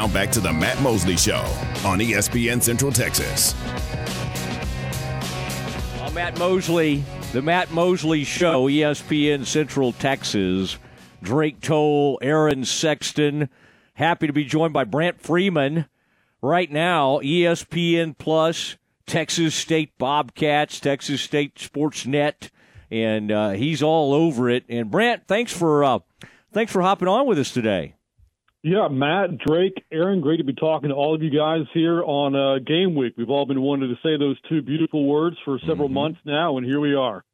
Now back to the Matt Mosley Show on ESPN Central Texas. I'm Matt Mosley, the Matt Mosley Show, ESPN Central Texas. Drake Toll, Aaron Sexton. Happy to be joined by Brant Freeman. Right now, ESPN Plus, Texas State Bobcats, Texas State Sports Net, and uh, he's all over it. And Brant, thanks for uh, thanks for hopping on with us today. Yeah, Matt, Drake, Aaron, great to be talking to all of you guys here on uh, Game Week. We've all been wanting to say those two beautiful words for several mm-hmm. months now, and here we are.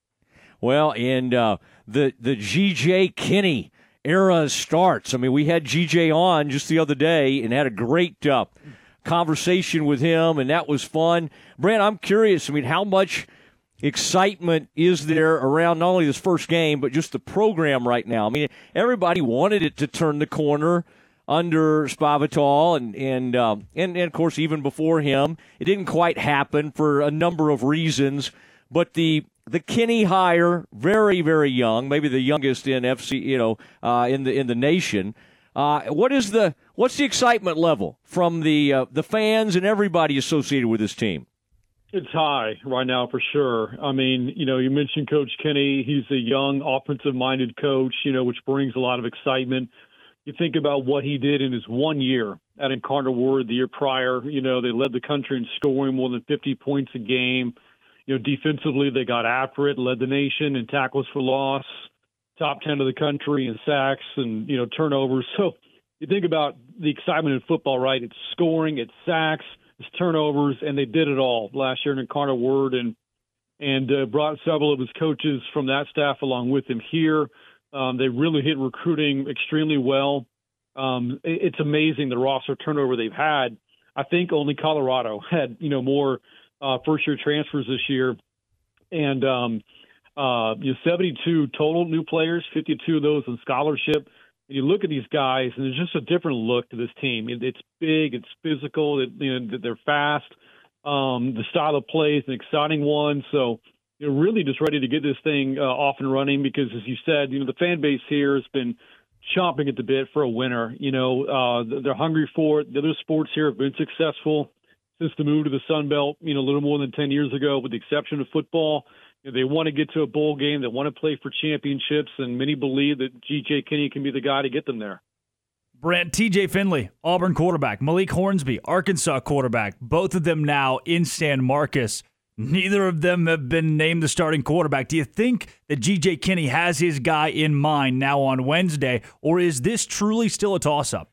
Well, and uh, the the GJ Kinne era starts. I mean, we had GJ on just the other day and had a great uh, conversation with him, and that was fun. Brant, I'm curious. I mean, how much excitement is there around not only this first game, but just the program right now? I mean, everybody wanted it to turn the corner under Spavital, and and, uh, and and of course even before him, it didn't quite happen for a number of reasons. But the the Kinne hire, very very young, maybe the youngest in FC, you know, uh, in the in the nation. Uh, what is the what's the excitement level from the uh, the fans and everybody associated with this team? It's high right now for sure. I mean, you know, you mentioned Coach Kinne. He's a young, offensive-minded coach. You know, which brings a lot of excitement. You think about what he did in his one year at Incarnate Word the year prior. You know, they led the country in scoring more than 50 points a game. You know, defensively, they got after it, led the nation in tackles for loss, top 10 of the country in sacks and, you know, turnovers. So you think about the excitement in football, right? It's scoring, it's sacks, it's turnovers, and they did it all last year in Incarnate Word and, and uh, brought several of his coaches from that staff along with him here. Um, they really hit recruiting extremely well. Um, it, it's amazing the roster turnover they've had. I think only Colorado had, you know, more – uh, first year transfers this year, and um, uh, you know, 72 total new players, 52 of those in scholarship. And you look at these guys, and there's just a different look to this team. It, it's big, it's physical, it, you know, they're fast. Um, the style of play is an exciting one. So you're really just ready to get this thing uh, off and running because, as you said, you know, the fan base here has been chomping at the bit for a winner. You know, uh, they're hungry for it. The other sports here have been successful since the move to the Sun Belt, you know, a little more than 10 years ago, with the exception of football. You know, they want to get to a bowl game. They want to play for championships, and many believe that G.J. Kinne can be the guy to get them there. Brent, TJ Finley, Auburn quarterback, Malik Hornsby, Arkansas quarterback, both of them now in San Marcos. Neither of them have been named the starting quarterback. Do you think that GJ Kinne has his guy in mind now on Wednesday, or is this truly still a toss up?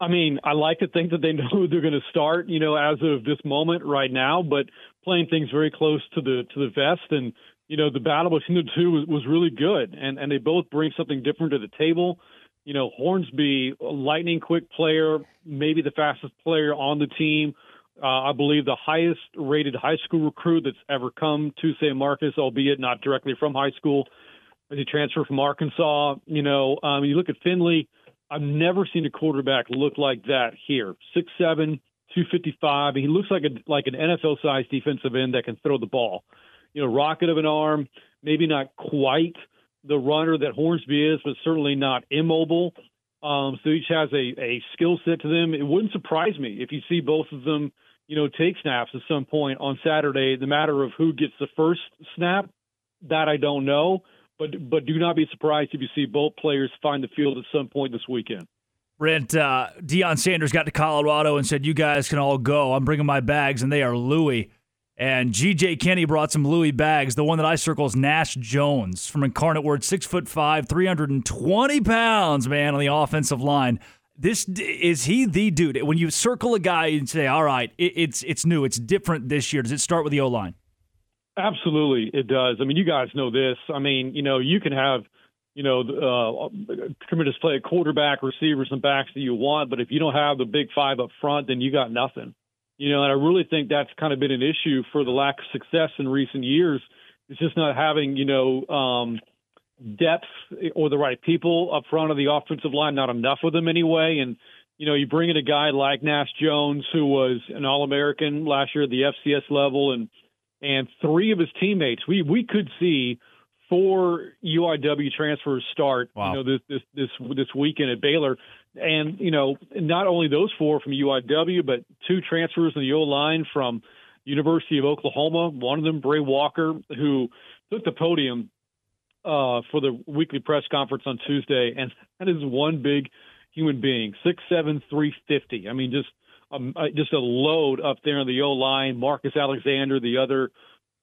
I mean, I like to think that they know who they're going to start, you know, as of this moment right now, but playing things very close to the to the vest and you know the battle between the two was, was really good and and they both bring something different to the table. You know, Hornsby, a lightning quick player, maybe the fastest player on the team. Uh, I believe the highest rated high school recruit that's ever come to San Marcos, albeit not directly from high school. As he transferred from Arkansas, you know, um, you look at Finley I've never seen a quarterback look like that here. Six seven, two fifty five. He looks like a like an NFL sized defensive end that can throw the ball. You know, rocket of an arm, maybe not quite the runner that Hornsby is, but certainly not immobile. Um, so each has a, a skill set to them. It wouldn't surprise me if you see both of them, you know, take snaps at some point on Saturday. The matter of who gets the first snap, that I don't know. But but do not be surprised if you see both players find the field at some point this weekend. Brent, uh, Deion Sanders got to Colorado and said, "You guys can all go. I'm bringing my bags, and they are Louis." And G.J. Kinne brought some Louis bags. The one that I circle is Nash Jones from Incarnate Word, six foot five, 320 pounds, man, on the offensive line. This is he the dude. When you circle a guy and say, "All right, it, it's it's new, it's different this year," does it start with the O line? Absolutely, it does. I mean, you guys know this. I mean, you know, you can have, you know, uh, tremendous play quarterback, receivers, and backs that you want, but if you don't have the big five up front, then you got nothing. You know, and I really think that's kind of been an issue for the lack of success in recent years. It's just not having, you know, um, depth or the right people up front of the offensive line, not enough of them anyway. And, you know, you bring in a guy like Nash Jones, who was an All American last year at the FCS level and and three of his teammates. We we could see four UIW transfers start. Wow. You know this this this this weekend at Baylor, and you know not only those four from UIW, but two transfers in the O line from University of Oklahoma. One of them, Bray Walker, who took the podium uh, for the weekly press conference on Tuesday, and that is one big human being, six seven, three fifty. I mean, just um, uh, just a load up there on the O line. Marcus Alexander, the other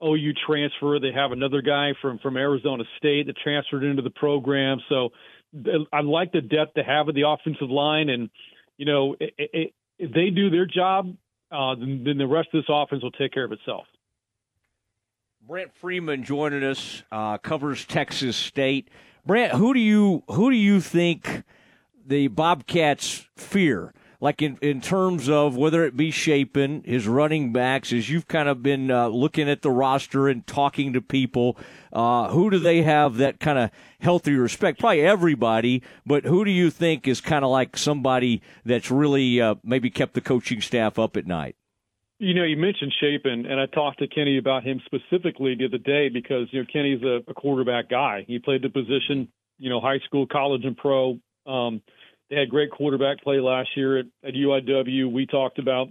OU transfer. They have another guy from from Arizona State that transferred into the program. So I like the depth they have of the offensive line, and you know, it, it, if they do their job, uh, then, then the rest of this offense will take care of itself. Brent Freeman joining us uh, covers Texas State. Brent, who do you who do you think the Bobcats fear? Like in, in terms of whether it be Shapen, his running backs, as you've kind of been uh, looking at the roster and talking to people, uh, who do they have that kind of healthy respect? Probably everybody, but who do you think is kind of like somebody that's really uh, maybe kept the coaching staff up at night? You know, you mentioned Shapen, and I talked to Kinne about him specifically the other day because you know Kinne's a, a quarterback guy. He played the position, you know, high school, college, and pro. Um, they had great quarterback play last year at, at UIW. We talked about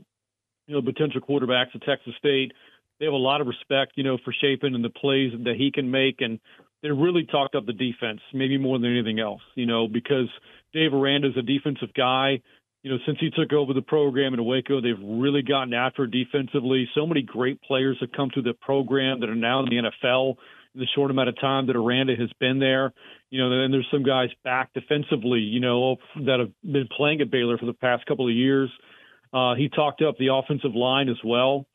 you know potential quarterbacks at Texas State. They have a lot of respect, you know, for Shapen and the plays that he can make, and they really talked up the defense, maybe more than anything else, you know, because Dave Aranda's a defensive guy you know, since he took over the program in Waco, they've really gotten after defensively. So many great players have come through the program that are now in the NFL in the short amount of time that Aranda has been there. You know, then there's some guys back defensively, you know, that have been playing at Baylor for the past couple of years. Uh, he talked up the offensive line as well.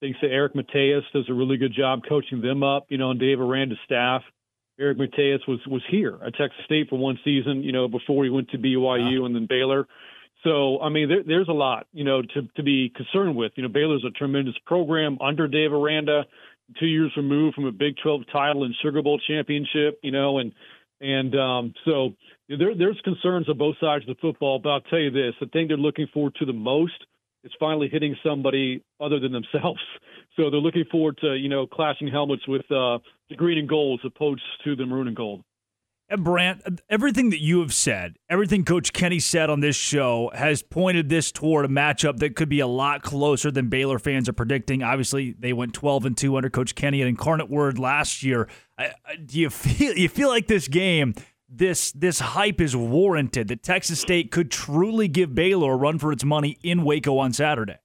Thinks that Eric Mateos does a really good job coaching them up, you know, on Dave Aranda's staff. Eric Mateos was was here at Texas State for one season, you know, before he went to BYU wow. and then Baylor. So, I mean, there, there's a lot, you know, to, to be concerned with. You know, Baylor's a tremendous program under Dave Aranda, two years removed from a Big 12 title and Sugar Bowl championship, you know, and and um, so there, there's concerns on both sides of the football. But I'll tell you this: the thing they're looking forward to the most is finally hitting somebody other than themselves. So they're looking forward to you know clashing helmets with uh, the green and gold as opposed to the maroon and gold. And Brant, uh, everything that you have said, everything Coach Kinne said on this show has pointed this toward a matchup that could be a lot closer than Baylor fans are predicting. Obviously, they went 12 and 2 under Coach Kinne at Incarnate Word last year. do you feel you feel like this game, this this hype is warranted that Texas State could truly give Baylor a run for its money in Waco on Saturday?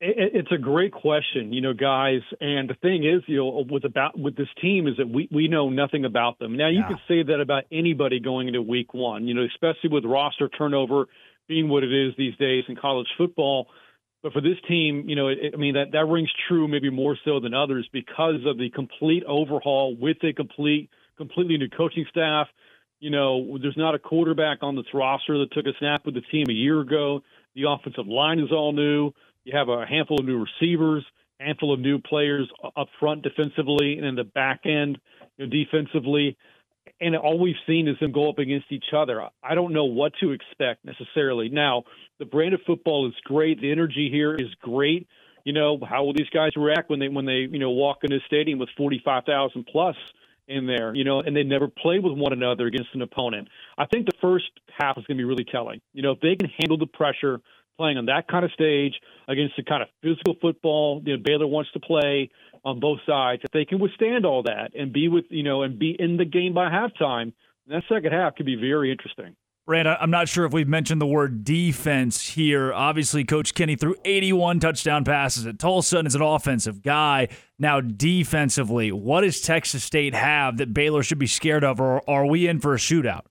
It's a great question, you know, guys. And the thing is, you know, with about with this team is that we we know nothing about them. Now, you yeah. could say that about anybody going into Week One, you know, especially with roster turnover being what it is these days in college football. But for this team, you know, it, I mean that that rings true maybe more so than others because of the complete overhaul with a complete completely new coaching staff. You know, there's not a quarterback on this roster that took a snap with the team a year ago. The offensive line is all new. You have a handful of new receivers, handful of new players up front defensively, and in the back end you know, defensively. And all we've seen is them go up against each other. I don't know what to expect necessarily. Now, the brand of football is great. The energy here is great. You know, how will these guys react when they when they you know walk into a stadium with forty five thousand plus in there? You know, and they never play with one another against an opponent. I think the first half is going to be really telling. You know, if they can handle the pressure playing on that kind of stage against the kind of physical football you know, Baylor wants to play on both sides. If they can withstand all that and be with you know and be in the game by halftime, that second half could be very interesting. Brad, I'm not sure if we've mentioned the word defense here. Obviously, Coach Kinne threw 81 touchdown passes at Tulsa and is an offensive guy. Now, defensively, what does Texas State have that Baylor should be scared of, or are we in for a shootout?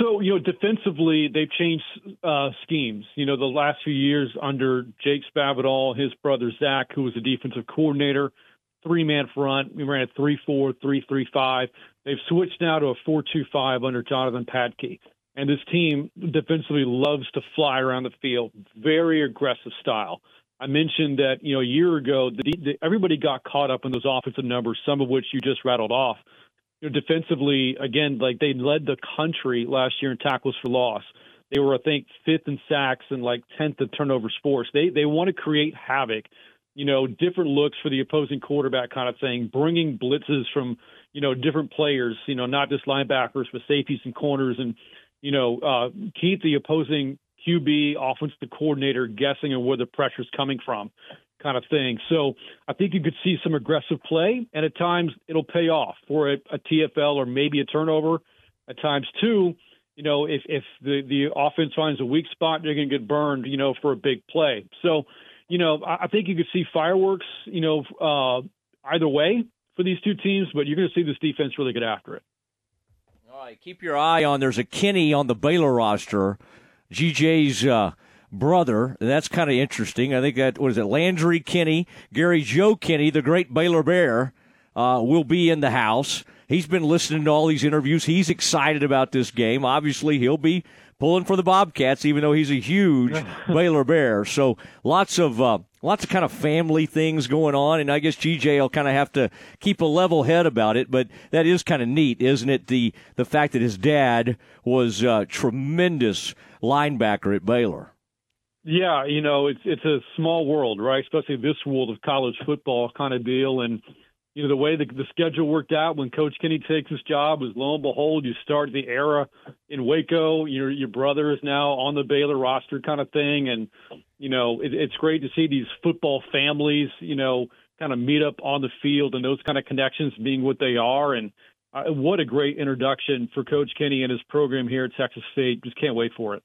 So, you know, defensively, they've changed uh, schemes. You know, the last few years under Jake Spavital, his brother Zach, who was a defensive coordinator, three man front. We ran a 3 4, 3 3 5. They've switched now to a 4 2 5 under Jonathan Patke. And this team defensively loves to fly around the field, very aggressive style. I mentioned that, you know, a year ago, the, the, everybody got caught up in those offensive numbers, some of which you just rattled off you know, defensively, again, like they led the country last year in tackles for loss. They were, I think, fifth in sacks and like tenth in turnovers forced. They they want to create havoc you know, different looks for the opposing quarterback kind of thing, bringing blitzes from, you know, different players, you know, not just linebackers, but safeties and corners, and, you know, uh, keep the opposing QB, offensive coordinator guessing on where the pressure's coming from kind of thing. So I think you could see some aggressive play, and at times it'll pay off for a, a TFL or maybe a turnover. At times, too, you know, if if the the offense finds a weak spot, they're going to get burned, you know, for a big play. So, you know, I, I think you could see fireworks, you know, uh, either way for these two teams, but you're going to see this defense really get after it. All right, keep your eye on. There's a Kinne on the Baylor roster. GJ's uh, brother. That's kind of interesting. I think that was it. Landry Kinne, Gary Joe Kinne, the great Baylor Bear, uh, will be in the house. He's been listening to all these interviews. He's excited about this game. Obviously, he'll be pulling for the Bobcats, even though he's a huge Baylor Bear. So lots of uh, lots of kind of family things going on, and I guess GJ will kind of have to keep a level head about it. But that is kind of neat, isn't it? The the fact that his dad was a tremendous linebacker at Baylor. Yeah, you know, it's it's a small world, right? Especially this world of college football kind of deal, and you know the way the, the schedule worked out when Coach Kinne takes his job was lo and behold, you start the era in Waco. Your your brother is now on the Baylor roster, kind of thing, and you know it, it's great to see these football families, you know, kind of meet up on the field and those kind of connections being what they are, and uh, what a great introduction for Coach Kinne and his program here at Texas State. Just can't wait for it.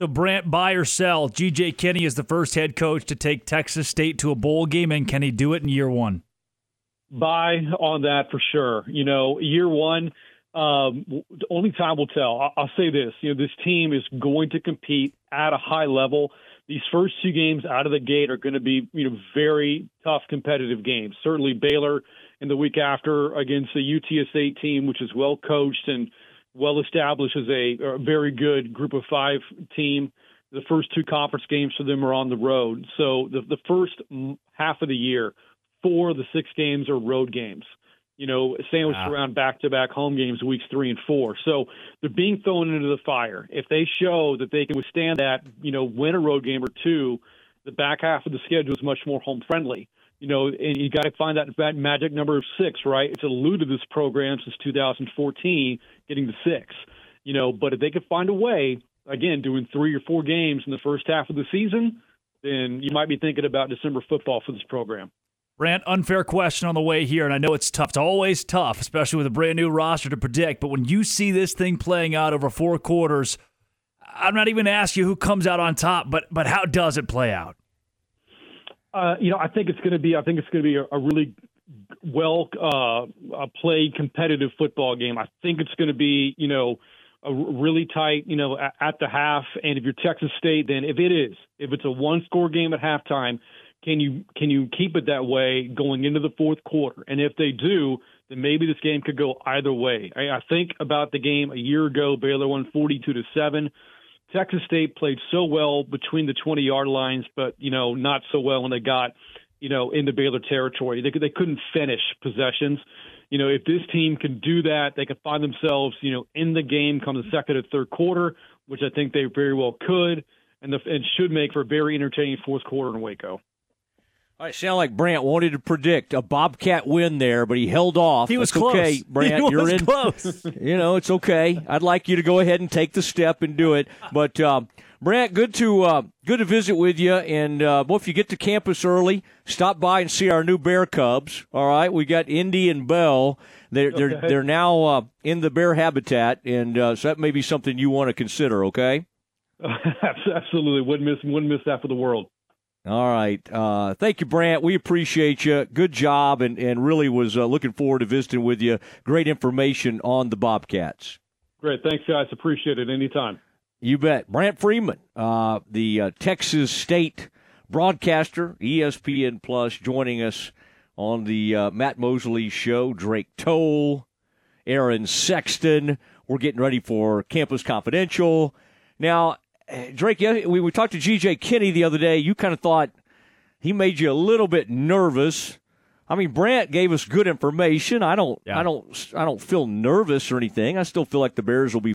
So, Brant, buy or sell? GJ Kinne is the first head coach to take Texas State to a bowl game, and can he do it in year one? Buy on that for sure. You know, year one, um, only time will tell. I'll say this: you know, this team is going to compete at a high level. These first two games out of the gate are going to be, you know, very tough competitive games. Certainly Baylor in the week after against the UTSA team, which is well coached and well established as a, a, very good group of five team. The first two conference games for them are on the road. So the, the first half of the year, four of the six games are road games. You know, sandwiched wow. around back to back home games weeks three and four. So they're being thrown into the fire. If they show that they can withstand that, you know, win a road game or two, the back half of the schedule is much more home friendly you know, and you got to find that, that magic number of six, right? It's eluded this program since 2014, getting to six. You know, but if they could find a way, again, doing three or four games in the first half of the season, then you might be thinking about December football for this program. Brant, unfair question on the way here, and I know it's tough. It's always tough, especially with a brand new roster to predict. But when you see this thing playing out over four quarters, I'm not even asking you who comes out on top, but but how does it play out? Uh, you know, I think it's going to be. I think it's going to be a, a really well uh, played competitive football game. I think it's going to be, you know, a really tight, you know, at, at the half. And if you're Texas State, then if it is, if it's a one-score game at halftime, can you can you keep it that way going into the fourth quarter? And if they do, then maybe this game could go either way. I, I think about the game a year ago. Baylor won 42 to seven. Texas State played so well between the 20 yard lines, but you know not so well when they got you know in the Baylor territory. They they couldn't finish possessions. You know if this team can do that, they could find themselves you know in the game come the second or third quarter, which I think they very well could, and the and should make for a very entertaining fourth quarter in Waco. Right, sound like Brant wanted to predict a Bobcat win there, but he held off. He was That's close. Okay, Brant, you're in. Close. You know, it's okay. I'd like you to go ahead and take the step and do it. But um, Brant, good to uh, good to visit with you. And uh, well, if you get to campus early, stop by and see our new Bear Cubs. All right, we got Indy and Bell. They're they're they're now uh, in the bear habitat, and uh, so that may be something you want to consider. Okay. Absolutely, wouldn't miss wouldn't miss that for the world. All right. Uh, thank you, Brant. We appreciate you. Good job, and, and really was uh, looking forward to visiting with you. Great information on the Bobcats. Great. Thanks, guys. Appreciate it anytime. You bet. Brant Freeman, uh, the uh, Texas State broadcaster, ESPN Plus, joining us on the uh, Matt Mosley Show. Drake Toll, Aaron Sexton. We're getting ready for Campus Confidential. Now, Uh, Drake, we, we talked to GJ Kinne the other day. You kind of thought he made you a little bit nervous. I mean, Brant gave us good information. I don't, yeah. I don't, I don't feel nervous or anything. I still feel like the Bears will be